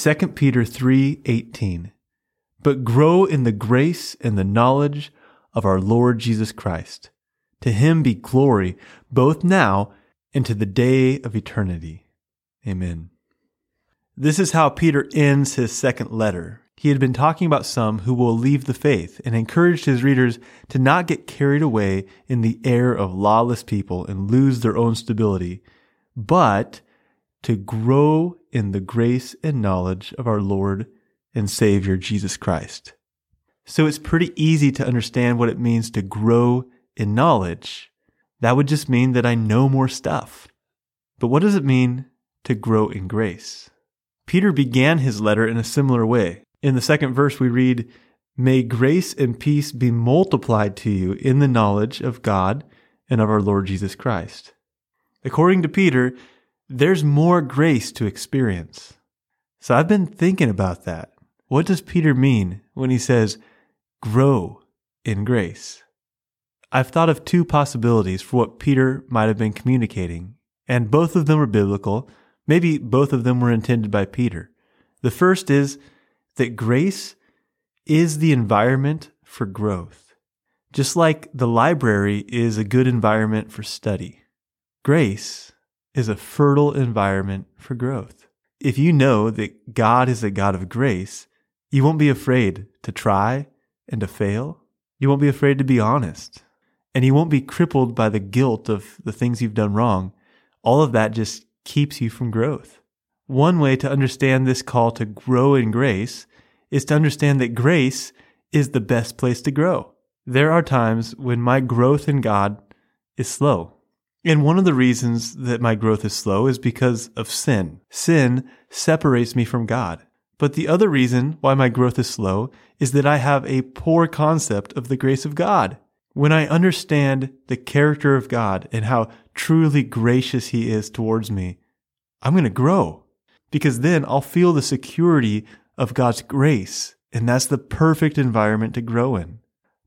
2 Peter 3:18 But grow in the grace and the knowledge of our Lord Jesus Christ. To him be glory both now and to the day of eternity. Amen. This is how Peter ends his second letter. He had been talking about some who will leave the faith and encouraged his readers to not get carried away in the air of lawless people and lose their own stability, but to grow in the grace and knowledge of our Lord and Savior Jesus Christ. So it's pretty easy to understand what it means to grow in knowledge. That would just mean that I know more stuff. But what does it mean to grow in grace? Peter began his letter in a similar way. In the second verse, we read, May grace and peace be multiplied to you in the knowledge of God and of our Lord Jesus Christ. According to Peter, there's more grace to experience. So I've been thinking about that. What does Peter mean when he says, grow in grace? I've thought of two possibilities for what Peter might have been communicating, and both of them are biblical. Maybe both of them were intended by Peter. The first is that grace is the environment for growth. Just like the library is a good environment for study, grace is a fertile environment for growth. If you know that God is a God of grace, you won't be afraid to try and to fail. You won't be afraid to be honest. And you won't be crippled by the guilt of the things you've done wrong. All of that just keeps you from growth. One way to understand this call to grow in grace is to understand that grace is the best place to grow. There are times when my growth in God is slow. And one of the reasons that my growth is slow is because of sin. Sin separates me from God. But the other reason why my growth is slow is that I have a poor concept of the grace of God. When I understand the character of God and how truly gracious He is towards me, I'm going to grow because then I'll feel the security of God's grace. And that's the perfect environment to grow in.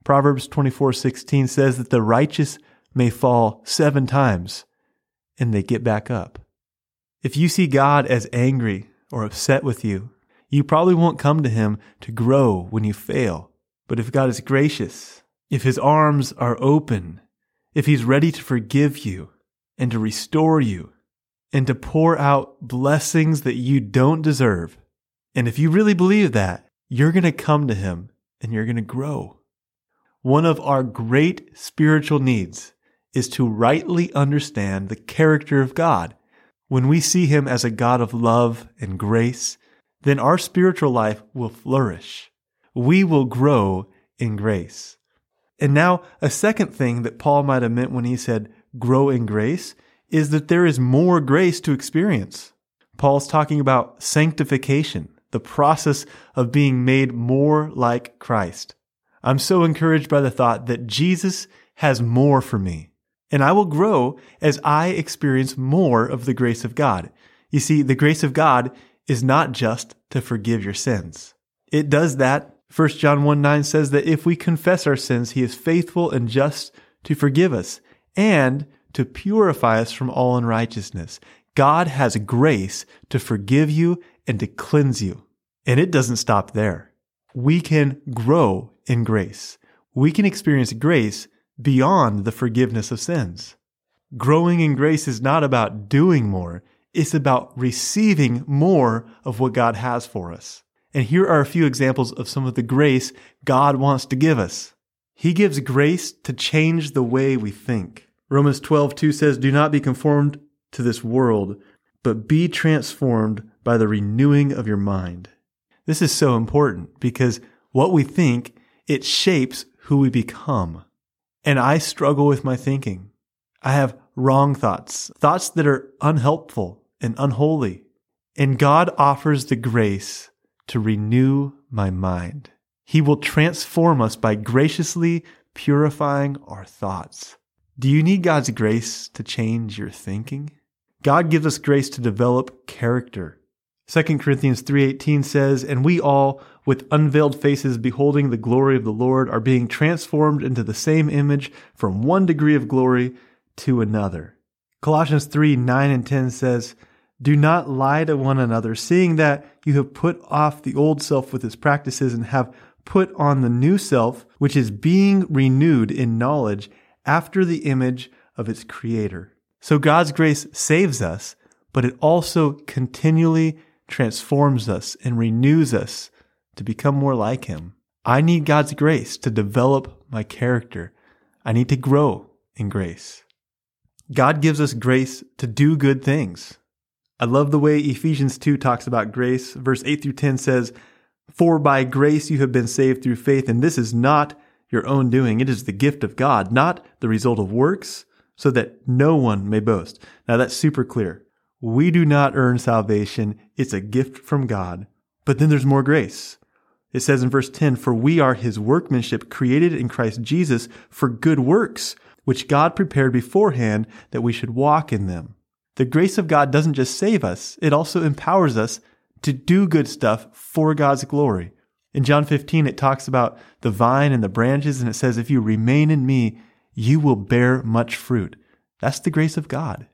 Proverbs 24:16 says that the righteous may fall seven times and they get back up. If you see God as angry or upset with you, you probably won't come to him to grow when you fail. But if God is gracious, if his arms are open, if he's ready to forgive you and to restore you and to pour out blessings that you don't deserve, and if you really believe that, you're going to come to him and you're going to grow. One of our great spiritual needs is to rightly understand the character of God. When we see Him as a God of love and grace, then our spiritual life will flourish. We will grow in grace. And now, a second thing that Paul might have meant when he said grow in grace is that there is more grace to experience. Paul's talking about sanctification, the process of being made more like Christ. I'm so encouraged by the thought that Jesus has more for me and I will grow as I experience more of the grace of God. You see, the grace of God is not just to forgive your sins. It does that. 1 John 1 9 says that if we confess our sins, he is faithful and just to forgive us and to purify us from all unrighteousness. God has grace to forgive you and to cleanse you. And it doesn't stop there. We can grow in grace. We can experience grace beyond the forgiveness of sins. Growing in grace is not about doing more. It's about receiving more of what God has for us. And here are a few examples of some of the grace God wants to give us. He gives grace to change the way we think. Romans 12, 2 says, Do not be conformed to this world, but be transformed by the renewing of your mind. This is so important because what we think, it shapes who we become. And I struggle with my thinking. I have wrong thoughts, thoughts that are unhelpful and unholy. And God offers the grace to renew my mind. He will transform us by graciously purifying our thoughts. Do you need God's grace to change your thinking? God gives us grace to develop character. 2 Corinthians 3:18 says, "And we all with unveiled faces beholding the glory of the Lord are being transformed into the same image from one degree of glory to another." Colossians 3:9 and 10 says, Do not lie to one another, seeing that you have put off the old self with its practices and have put on the new self, which is being renewed in knowledge after the image of its creator. So God's grace saves us, but it also continually transforms us and renews us to become more like Him. I need God's grace to develop my character. I need to grow in grace. God gives us grace to do good things. I love the way Ephesians 2 talks about grace. Verse 8 through 10 says, For by grace you have been saved through faith, and this is not your own doing. It is the gift of God, not the result of works, so that no one may boast. Now that's super clear. We do not earn salvation. It's a gift from God. But then there's more grace. It says in verse 10, For we are his workmanship created in Christ Jesus for good works, which God prepared beforehand that we should walk in them. The grace of God doesn't just save us, it also empowers us to do good stuff for God's glory. In John 15, it talks about the vine and the branches, and it says, If you remain in me, you will bear much fruit. That's the grace of God.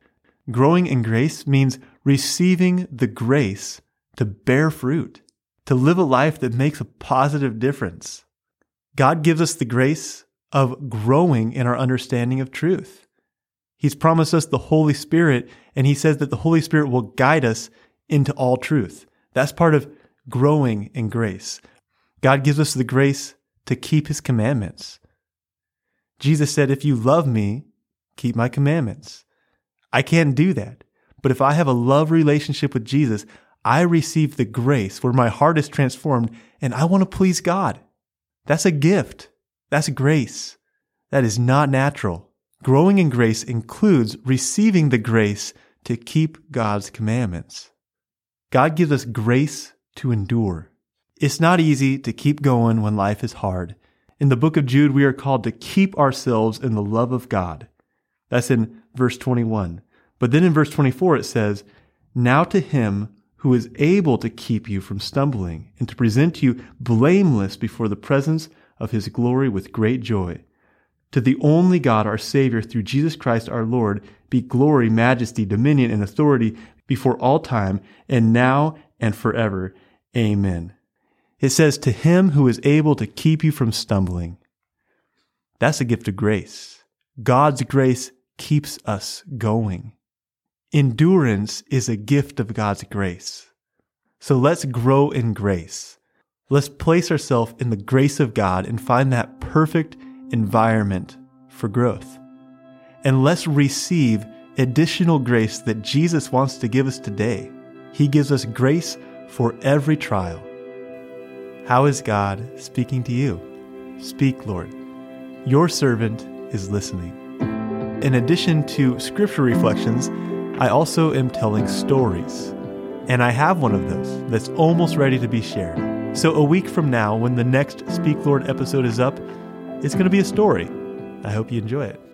Growing in grace means receiving the grace to bear fruit, to live a life that makes a positive difference. God gives us the grace of growing in our understanding of truth. He's promised us the Holy Spirit, and He says that the Holy Spirit will guide us into all truth. That's part of growing in grace. God gives us the grace to keep His commandments. Jesus said, If you love me, keep my commandments. I can't do that. But if I have a love relationship with Jesus, I receive the grace where my heart is transformed and I want to please God. That's a gift. That's grace. That is not natural. Growing in grace includes receiving the grace to keep God's commandments. God gives us grace to endure. It's not easy to keep going when life is hard. In the book of Jude, we are called to keep ourselves in the love of God. That's in verse 21. But then in verse 24, it says, Now to him who is able to keep you from stumbling and to present you blameless before the presence of his glory with great joy. To the only God, our Savior, through Jesus Christ our Lord, be glory, majesty, dominion, and authority before all time, and now and forever. Amen. It says, To him who is able to keep you from stumbling. That's a gift of grace. God's grace keeps us going. Endurance is a gift of God's grace. So let's grow in grace. Let's place ourselves in the grace of God and find that perfect environment for growth. And let's receive additional grace that Jesus wants to give us today. He gives us grace for every trial. How is God speaking to you? Speak, Lord. Your servant is listening. In addition to scripture reflections, I also am telling stories. And I have one of those that's almost ready to be shared. So, a week from now, when the next Speak Lord episode is up, it's going to be a story. I hope you enjoy it.